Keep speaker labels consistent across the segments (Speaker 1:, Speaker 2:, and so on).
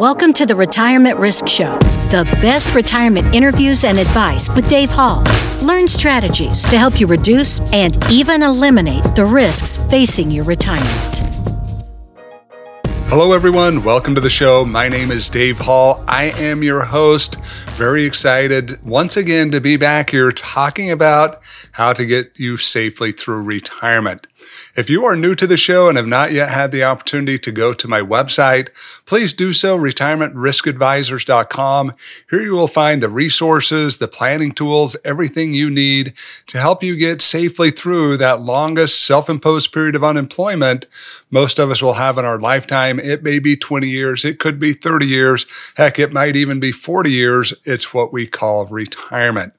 Speaker 1: Welcome to the Retirement Risk Show, the best retirement interviews and advice with Dave Hall. Learn strategies to help you reduce and even eliminate the risks facing your retirement.
Speaker 2: Hello, everyone. Welcome to the show. My name is Dave Hall. I am your host. Very excited once again to be back here talking about how to get you safely through retirement. If you are new to the show and have not yet had the opportunity to go to my website, please do so, retirementriskadvisors.com. Here you will find the resources, the planning tools, everything you need to help you get safely through that longest self-imposed period of unemployment most of us will have in our lifetime. It may be 20 years. It could be 30 years. Heck, it might even be 40 years. It's what we call retirement.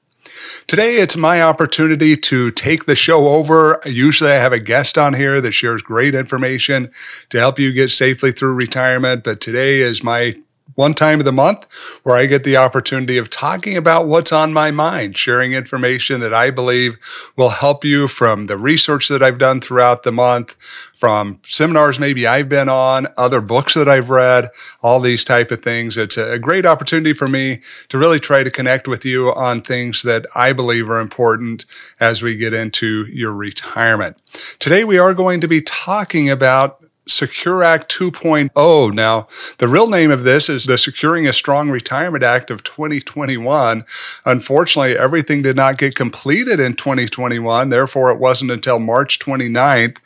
Speaker 2: Today, it's my opportunity to take the show over. Usually, I have a guest on here that shares great information to help you get safely through retirement. But today is my one time of the month where I get the opportunity of talking about what's on my mind, sharing information that I believe will help you from the research that I've done throughout the month, from seminars maybe I've been on, other books that I've read, all these type of things. It's a great opportunity for me to really try to connect with you on things that I believe are important as we get into your retirement. Today we are going to be talking about Secure Act 2.0. Now, the real name of this is the Securing a Strong Retirement Act of 2021. Unfortunately, everything did not get completed in 2021. Therefore, it wasn't until March 29th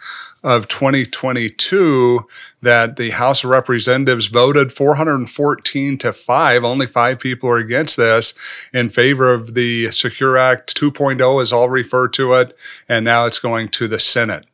Speaker 2: of 2022 that the House of Representatives voted 414 to 5. Only five people are against this in favor of the Secure Act 2.0, as I'll refer to it. And now it's going to the Senate.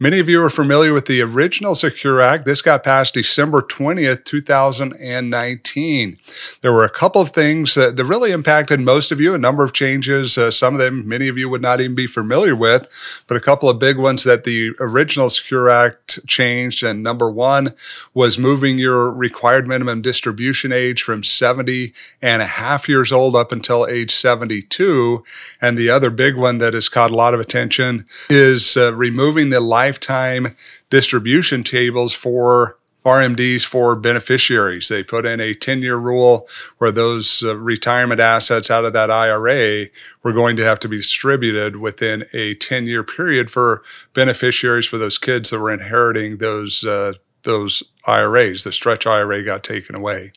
Speaker 2: Many of you are familiar with the original Secure Act. This got passed December 20th, 2019. There were a couple of things that, that really impacted most of you, a number of changes. Uh, some of them, many of you would not even be familiar with, but a couple of big ones that the original Secure Act changed. And number one was moving your required minimum distribution age from 70 and a half years old up until age 72. And the other big one that has caught a lot of attention is uh, removing the lifetime distribution tables for RMDs for beneficiaries. They put in a 10 year rule where those uh, retirement assets out of that IRA were going to have to be distributed within a 10 year period for beneficiaries for those kids that were inheriting those, uh, those IRAs. The stretch IRA got taken away.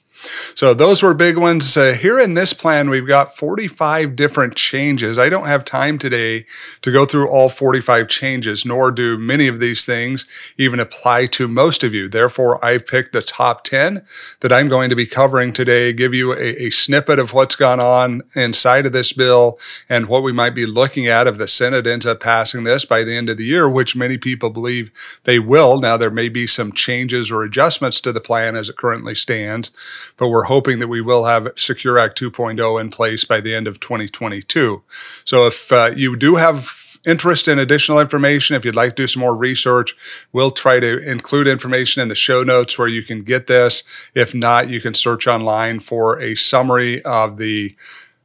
Speaker 2: So those were big ones. Uh, here in this plan, we've got 45 different changes. I don't have time today to go through all 45 changes, nor do many of these things even apply to most of you. Therefore, I've picked the top 10 that I'm going to be covering today, give you a, a snippet of what's gone on inside of this bill and what we might be looking at if the Senate ends up passing this by the end of the year, which many people believe they will. Now, there may be some changes or adjustments to the plan as it currently stands but we're hoping that we will have Secure Act 2.0 in place by the end of 2022. So if uh, you do have interest in additional information, if you'd like to do some more research, we'll try to include information in the show notes where you can get this. If not, you can search online for a summary of the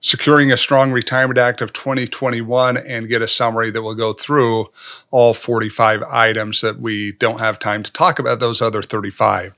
Speaker 2: Securing a Strong Retirement Act of 2021 and get a summary that will go through all 45 items that we don't have time to talk about, those other 35.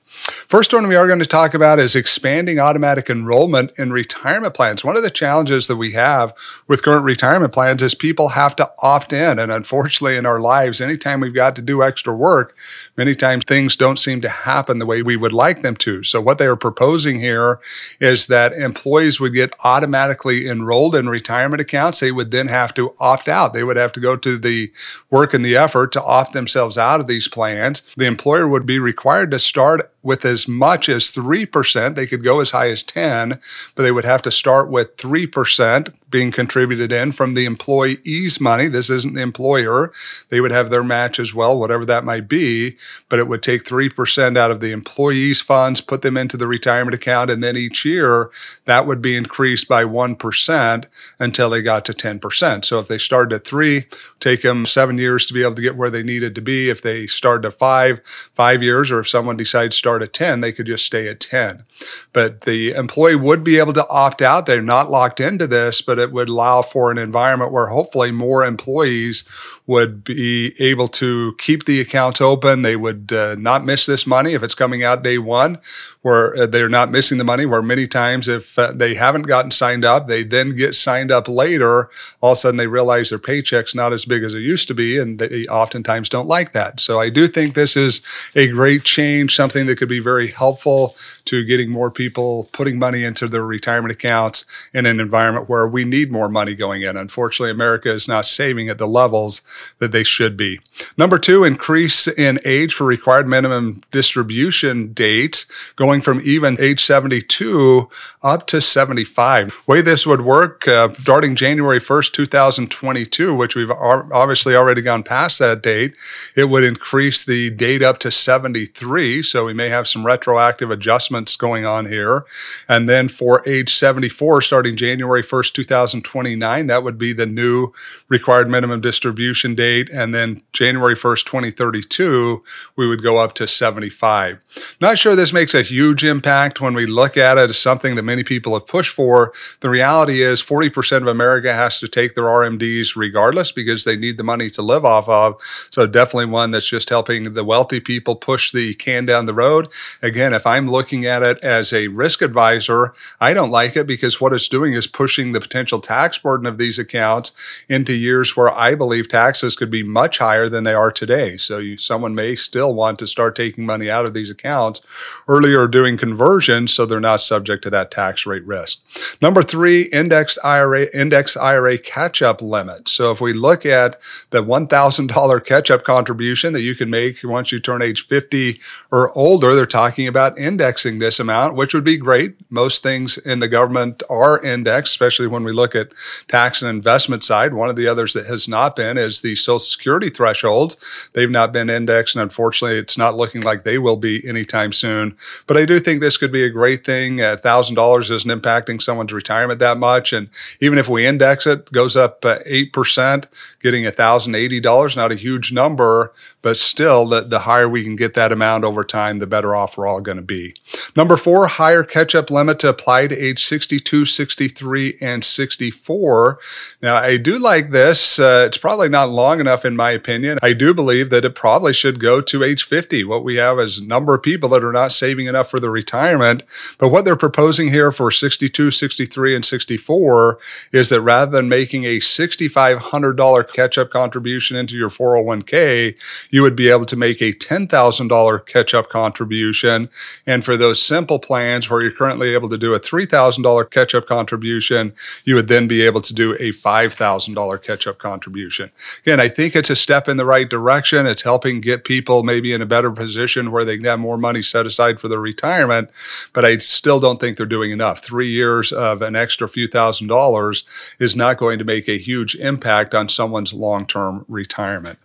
Speaker 2: First one we are going to talk about is expanding automatic enrollment in retirement plans. One of the challenges that we have with current retirement plans is people have to opt in. And unfortunately, in our lives, anytime we've got to do extra work, many times things don't seem to happen the way we would like them to. So, what they are proposing here is that employees would get automatically enrolled in retirement accounts. They would then have to opt out. They would have to go to the work and the effort to opt themselves out of these plans. The employer would be required to start with as much as 3%. They could go as high as 10, but they would have to start with 3% being contributed in from the employee's money. This isn't the employer. They would have their match as well, whatever that might be, but it would take 3% out of the employee's funds, put them into the retirement account, and then each year that would be increased by 1% until they got to 10%. So if they started at three, take them seven years to be able to get where they needed to be. If they started at five, five years, or if someone decides to start at 10, they could just stay at 10. But the employee would be able to opt out. They're not locked into this, but but it would allow for an environment where hopefully more employees would be able to keep the accounts open. They would uh, not miss this money if it's coming out day one, where uh, they're not missing the money. Where many times, if uh, they haven't gotten signed up, they then get signed up later. All of a sudden, they realize their paycheck's not as big as it used to be, and they oftentimes don't like that. So I do think this is a great change, something that could be very helpful to getting more people putting money into their retirement accounts in an environment where we need more money going in. Unfortunately, America is not saving at the levels that they should be. Number two, increase in age for required minimum distribution date, going from even age 72 up to 75. Way this would work, uh, starting January 1st, 2022, which we've obviously already gone past that date, it would increase the date up to 73. So we may have some retroactive adjustments going on here. And then for age 74, starting January 1st, 2029, that would be the new required minimum distribution date. And then January 1st, 2032, we would go up to 75. Not sure this makes a huge impact when we look at it as something that many people have pushed for. The reality is 40% of America has to take their RMDs regardless because they need the money to live off of. So definitely one that's just helping the wealthy people push the can down the road. Again, if I'm looking at it as a risk advisor, I don't like it because what it's doing is pushing the potential tax burden of these accounts into years where I believe taxes could be much higher than they are today. So you, someone may still want to start taking money out of these accounts earlier doing conversions so they're not subject to that tax rate risk. Number three, index IRA, index IRA catch up limit. So if we look at the $1,000 catch up contribution that you can make once you turn age 50 or older, they're talking about indexing this amount, which would be great. Most things in the government are indexed, especially when we look at tax and investment side. One of the others that has not been is the Social Security thresholds. They've not been indexed, and unfortunately, it's not looking like they will be anytime soon. But I do think this could be a great thing. thousand dollars isn't impacting someone's retirement that much, and even if we index it, goes up uh, eight percent, getting thousand eighty dollars, not a huge number, but still, the, the higher we can get that amount over time, the better off we're all going to be. Number four, higher catch up limit to apply to age 62, 63, and 64. Now, I do like this. Uh, it's probably not long enough, in my opinion. I do believe that it probably should go to age 50. What we have is a number of people that are not saving enough for their retirement. But what they're proposing here for 62, 63, and 64 is that rather than making a $6,500 catch up contribution into your 401k, you would be able to make a $10,000 catch up contribution. And for those simple plans where you're currently able to do a $3,000 catch up contribution, you would then be able to do a $5,000 catch up contribution. Again, I think it's a step in the right direction. It's helping get people maybe in a better position where they can have more money set aside for their retirement, but I still don't think they're doing enough. Three years of an extra few thousand dollars is not going to make a huge impact on someone's long term retirement.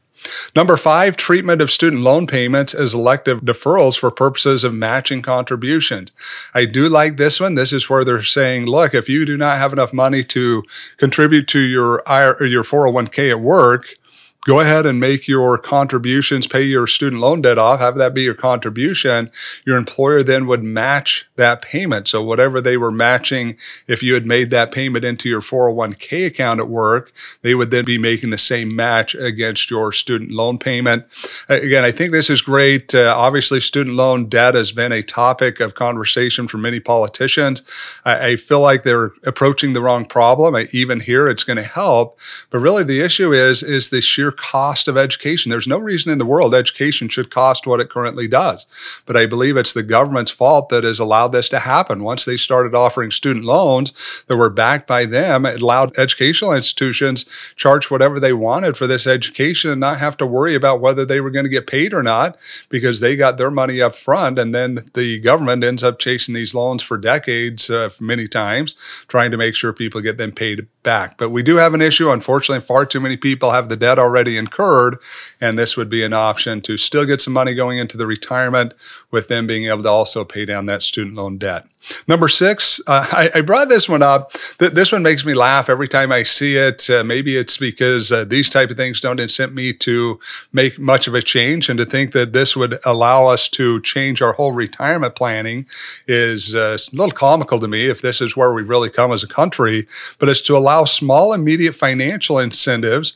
Speaker 2: Number five, treatment of student loan payments as elective deferrals for purposes of matching contributions. I do like this one. This is where they're saying, look, if you do not have enough money to contribute to your your 401k at work, go ahead and make your contributions, pay your student loan debt off, have that be your contribution. Your employer then would match that payment. So whatever they were matching, if you had made that payment into your 401k account at work, they would then be making the same match against your student loan payment. Again, I think this is great. Uh, obviously, student loan debt has been a topic of conversation for many politicians. I, I feel like they're approaching the wrong problem. I, even here, it's going to help, but really the issue is is the sheer cost of education. There's no reason in the world education should cost what it currently does, but I believe it's the government's fault that has allowed this to happen. Once they started offering student loans that were backed by them, it allowed educational institutions charge whatever they wanted for this education and not have to worry about whether they were going to get paid or not because they got their money up front. And then the government ends up chasing these loans for decades, uh, many times, trying to make sure people get them paid back. But we do have an issue. Unfortunately, far too many people have the debt already already incurred. And this would be an option to still get some money going into the retirement with them being able to also pay down that student loan debt. Number six, uh, I, I, brought this one up. Th- this one makes me laugh every time I see it. Uh, maybe it's because uh, these type of things don't incent me to make much of a change, and to think that this would allow us to change our whole retirement planning is uh, a little comical to me. If this is where we've really come as a country, but it's to allow small, immediate financial incentives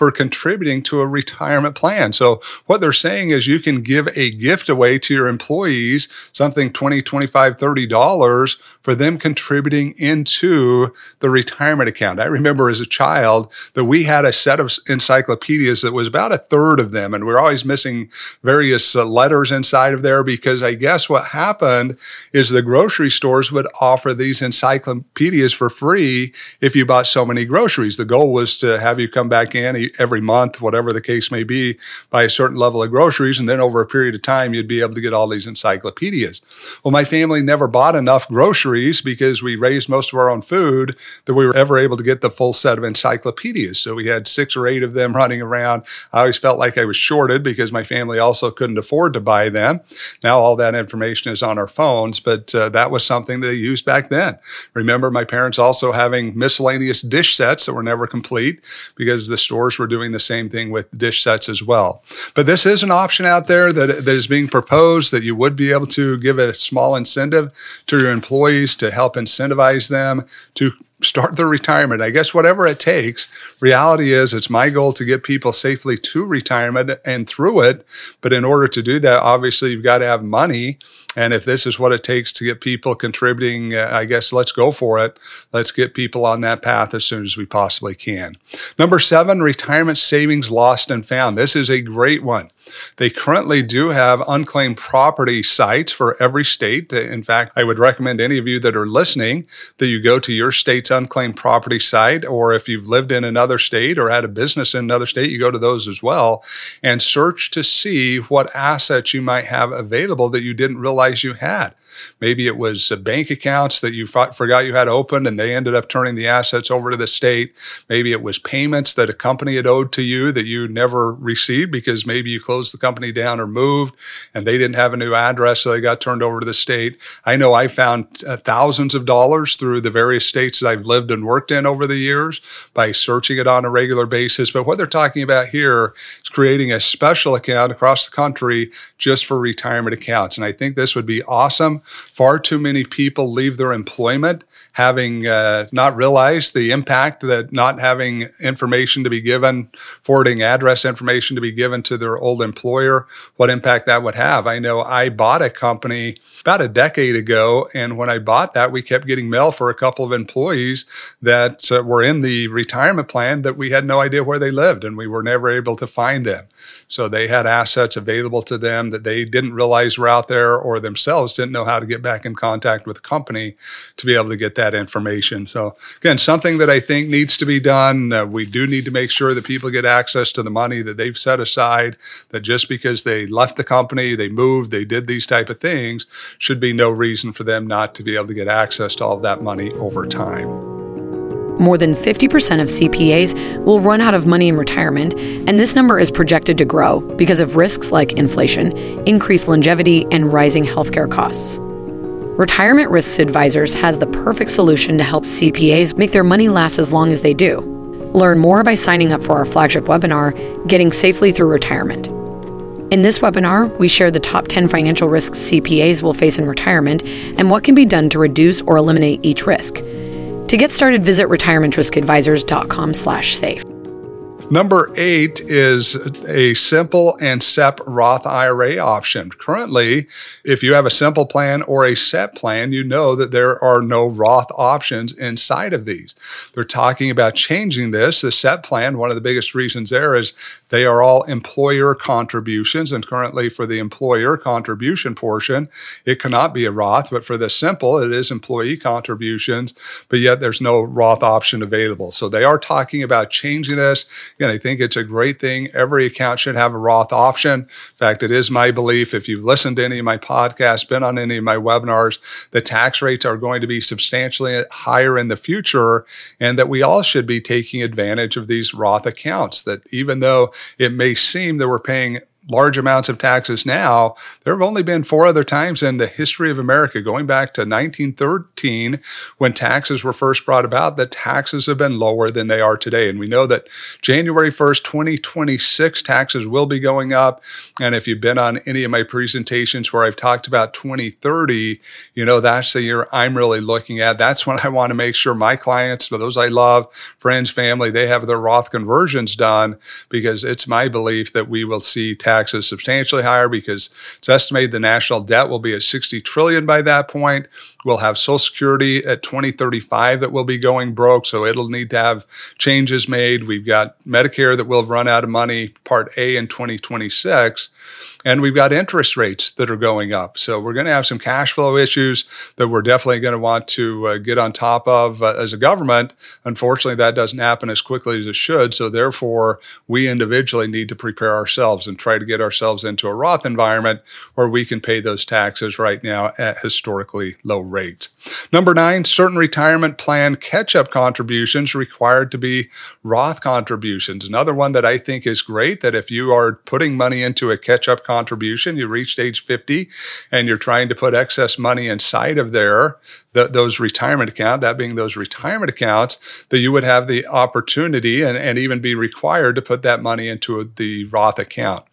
Speaker 2: for contributing to a retirement plan. So what they're saying is you can give a gift away to your employees, something 20, 25, 30 dollars for them contributing into the retirement account. I remember as a child that we had a set of encyclopedias that was about a third of them and we we're always missing various uh, letters inside of there because I guess what happened is the grocery stores would offer these encyclopedias for free if you bought so many groceries. The goal was to have you come back in every month, whatever the case may be, buy a certain level of groceries. And then over a period of time, you'd be able to get all these encyclopedias. Well, my family never bought enough groceries because we raised most of our own food that we were ever able to get the full set of encyclopedias. So we had six or eight of them running around. I always felt like I was shorted because my family also couldn't afford to buy them. Now all that information is on our phones, but uh, that was something they used back then. Remember my parents also having miscellaneous dish sets that were never complete because the stores we're doing the same thing with dish sets as well. But this is an option out there that, that is being proposed that you would be able to give a small incentive to your employees to help incentivize them to start their retirement. I guess whatever it takes. Reality is, it's my goal to get people safely to retirement and through it. But in order to do that, obviously, you've got to have money. And if this is what it takes to get people contributing, uh, I guess let's go for it. Let's get people on that path as soon as we possibly can. Number seven, retirement savings lost and found. This is a great one. They currently do have unclaimed property sites for every state. In fact, I would recommend any of you that are listening that you go to your state's unclaimed property site, or if you've lived in another state or had a business in another state, you go to those as well and search to see what assets you might have available that you didn't realize you had. Maybe it was bank accounts that you forgot you had opened and they ended up turning the assets over to the state. Maybe it was payments that a company had owed to you that you never received because maybe you closed the company down or moved and they didn't have a new address, so they got turned over to the state. I know I found uh, thousands of dollars through the various states that I've lived and worked in over the years by searching it on a regular basis. But what they're talking about here is creating a special account across the country just for retirement accounts. And I think this would be awesome Far too many people leave their employment having uh, not realized the impact that not having information to be given, forwarding address information to be given to their old employer, what impact that would have. I know I bought a company about a decade ago, and when I bought that, we kept getting mail for a couple of employees that uh, were in the retirement plan that we had no idea where they lived, and we were never able to find them. So they had assets available to them that they didn't realize were out there or themselves didn't know how to get back in contact with the company to be able to get that information. So again, something that I think needs to be done. Uh, we do need to make sure that people get access to the money that they've set aside, that just because they left the company, they moved, they did these type of things, should be no reason for them not to be able to get access to all that money over time.
Speaker 3: More than 50% of CPAs will run out of money in retirement, and this number is projected to grow because of risks like inflation, increased longevity, and rising healthcare costs. Retirement Risks Advisors has the perfect solution to help CPAs make their money last as long as they do. Learn more by signing up for our flagship webinar, Getting Safely Through Retirement. In this webinar, we share the top 10 financial risks CPAs will face in retirement and what can be done to reduce or eliminate each risk. To get started, visit retirementriskadvisors.com slash safe.
Speaker 2: Number eight is a simple and SEP Roth IRA option. Currently, if you have a simple plan or a SEP plan, you know that there are no Roth options inside of these. They're talking about changing this. The SEP plan, one of the biggest reasons there is they are all employer contributions. And currently, for the employer contribution portion, it cannot be a Roth. But for the simple, it is employee contributions, but yet there's no Roth option available. So they are talking about changing this Again, I think it's a great thing. Every account should have a Roth option. In fact, it is my belief if you've listened to any of my podcasts, been on any of my webinars, the tax rates are going to be substantially higher in the future and that we all should be taking advantage of these Roth accounts. That even though it may seem that we're paying large amounts of taxes now. There have only been four other times in the history of America, going back to 1913, when taxes were first brought about, that taxes have been lower than they are today. And we know that January 1st, 2026, taxes will be going up. And if you've been on any of my presentations where I've talked about 2030, you know, that's the year I'm really looking at. That's when I want to make sure my clients, those I love, friends, family, they have their Roth conversions done because it's my belief that we will see tax taxes substantially higher because it's estimated the national debt will be at 60 trillion by that point. We'll have Social Security at 2035 that will be going broke, so it'll need to have changes made. We've got Medicare that will run out of money, Part A in 2026. And we've got interest rates that are going up. So we're going to have some cash flow issues that we're definitely going to want to uh, get on top of uh, as a government. Unfortunately, that doesn't happen as quickly as it should. So therefore, we individually need to prepare ourselves and try to get ourselves into a Roth environment where we can pay those taxes right now at historically low rates. Number nine, certain retirement plan catch up contributions required to be Roth contributions. Another one that I think is great that if you are putting money into a catch up contribution, you reached age 50 and you're trying to put excess money inside of there, the, those retirement account, that being those retirement accounts, that you would have the opportunity and, and even be required to put that money into the Roth account.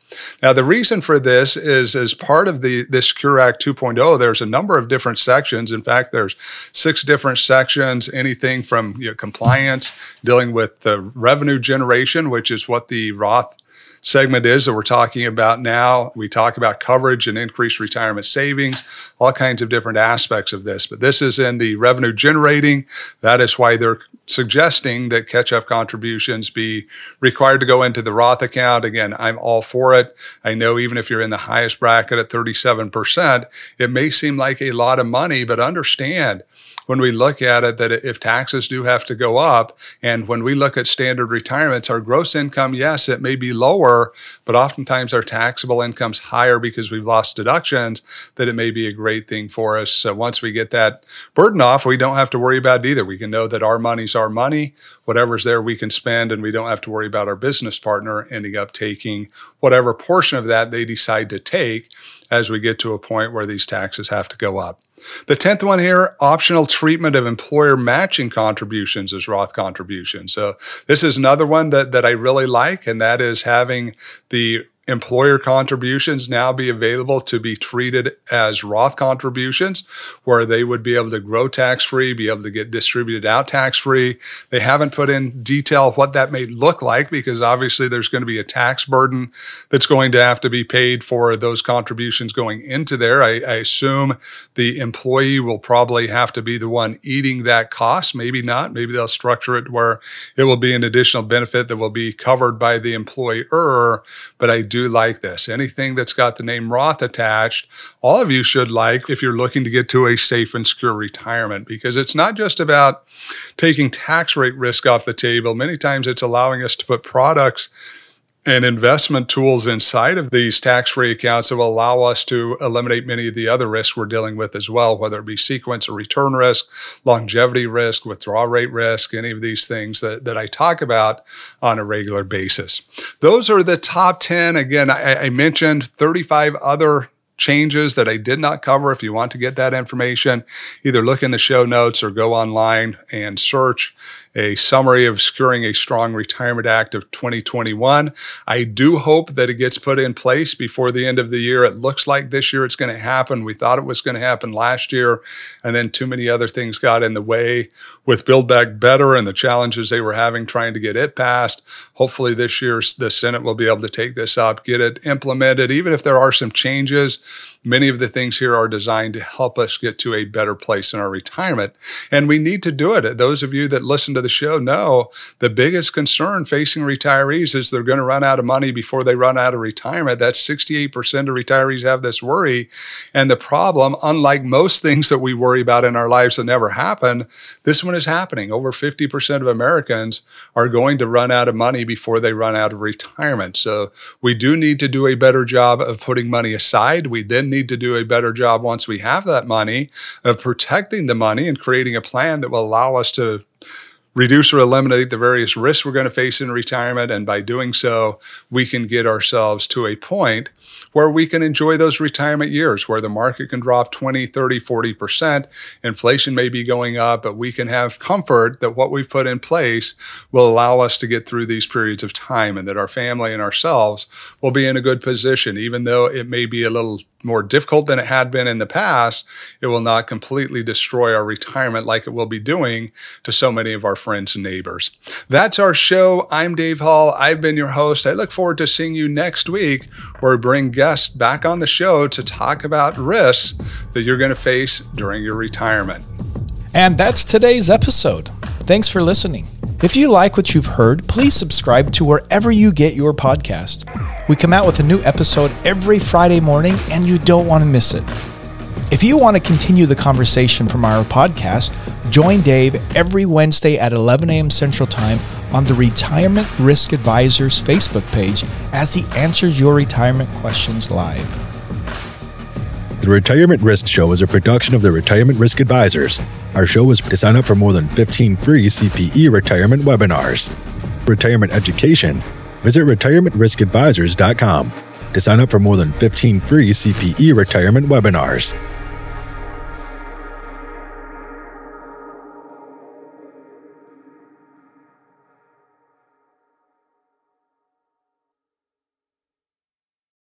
Speaker 2: Now, the reason for this is as part of the this Secure Act 2.0, there's a number of different sections. In fact, there's six different sections, anything from you know, compliance, dealing with the revenue generation, which is what the Roth segment is that we're talking about now. We talk about coverage and increased retirement savings, all kinds of different aspects of this. But this is in the revenue generating. That is why they're suggesting that catch up contributions be required to go into the Roth account. Again, I'm all for it. I know even if you're in the highest bracket at 37%, it may seem like a lot of money, but understand when we look at it that if taxes do have to go up, and when we look at standard retirements, our gross income, yes, it may be lower, but oftentimes our taxable income's higher because we've lost deductions, that it may be a great thing for us. So once we get that burden off, we don't have to worry about it either. We can know that our money's our money. Whatever's there, we can spend, and we don't have to worry about our business partner ending up taking whatever portion of that they decide to take as we get to a point where these taxes have to go up. The 10th one here, optional treatment of employer matching contributions as Roth contributions. So this is another one that, that I really like, and that is having the employer contributions now be available to be treated as Roth contributions, where they would be able to grow tax free, be able to get distributed out tax free. They haven't put in detail what that may look like because obviously there's going to be a tax burden that's going to have to be paid for those contributions going into there. I, I assume the employee will probably have to be the one eating that cost. Maybe not. Maybe they'll structure it where it will be an additional benefit that will be covered by the employer. But I do do like this. Anything that's got the name Roth attached, all of you should like if you're looking to get to a safe and secure retirement because it's not just about taking tax rate risk off the table. Many times it's allowing us to put products and investment tools inside of these tax free accounts that will allow us to eliminate many of the other risks we're dealing with as well, whether it be sequence or return risk, longevity risk, withdrawal rate risk, any of these things that, that I talk about on a regular basis. Those are the top 10. Again, I, I mentioned 35 other changes that I did not cover. If you want to get that information, either look in the show notes or go online and search a summary of securing a strong retirement act of 2021. I do hope that it gets put in place before the end of the year. It looks like this year it's going to happen. We thought it was going to happen last year, and then too many other things got in the way with Build Back Better and the challenges they were having trying to get it passed. Hopefully, this year the Senate will be able to take this up, get it implemented, even if there are some changes many of the things here are designed to help us get to a better place in our retirement. And we need to do it. Those of you that listen to the show know the biggest concern facing retirees is they're going to run out of money before they run out of retirement. That's 68% of retirees have this worry. And the problem, unlike most things that we worry about in our lives that never happen, this one is happening. Over 50% of Americans are going to run out of money before they run out of retirement. So we do need to do a better job of putting money aside. We then need to do a better job once we have that money of protecting the money and creating a plan that will allow us to reduce or eliminate the various risks we're going to face in retirement. And by doing so, we can get ourselves to a point where we can enjoy those retirement years where the market can drop 20, 30, 40%. Inflation may be going up, but we can have comfort that what we've put in place will allow us to get through these periods of time and that our family and ourselves will be in a good position, even though it may be a little more difficult than it had been in the past, it will not completely destroy our retirement like it will be doing to so many of our friends and neighbors. That's our show. I'm Dave Hall. I've been your host. I look forward to seeing you next week where we bring guests back on the show to talk about risks that you're going to face during your retirement.
Speaker 4: And that's today's episode. Thanks for listening. If you like what you've heard, please subscribe to wherever you get your podcast. We come out with a new episode every Friday morning, and you don't want to miss it. If you want to continue the conversation from our podcast, join Dave every Wednesday at 11 a.m. Central Time on the Retirement Risk Advisors Facebook page as he answers your retirement questions live.
Speaker 5: The Retirement Risk Show is a production of the Retirement Risk Advisors. Our show is to sign up for more than 15 free CPE retirement webinars. Retirement education visit retirementriskadvisors.com to sign up for more than 15 free CPE retirement webinars.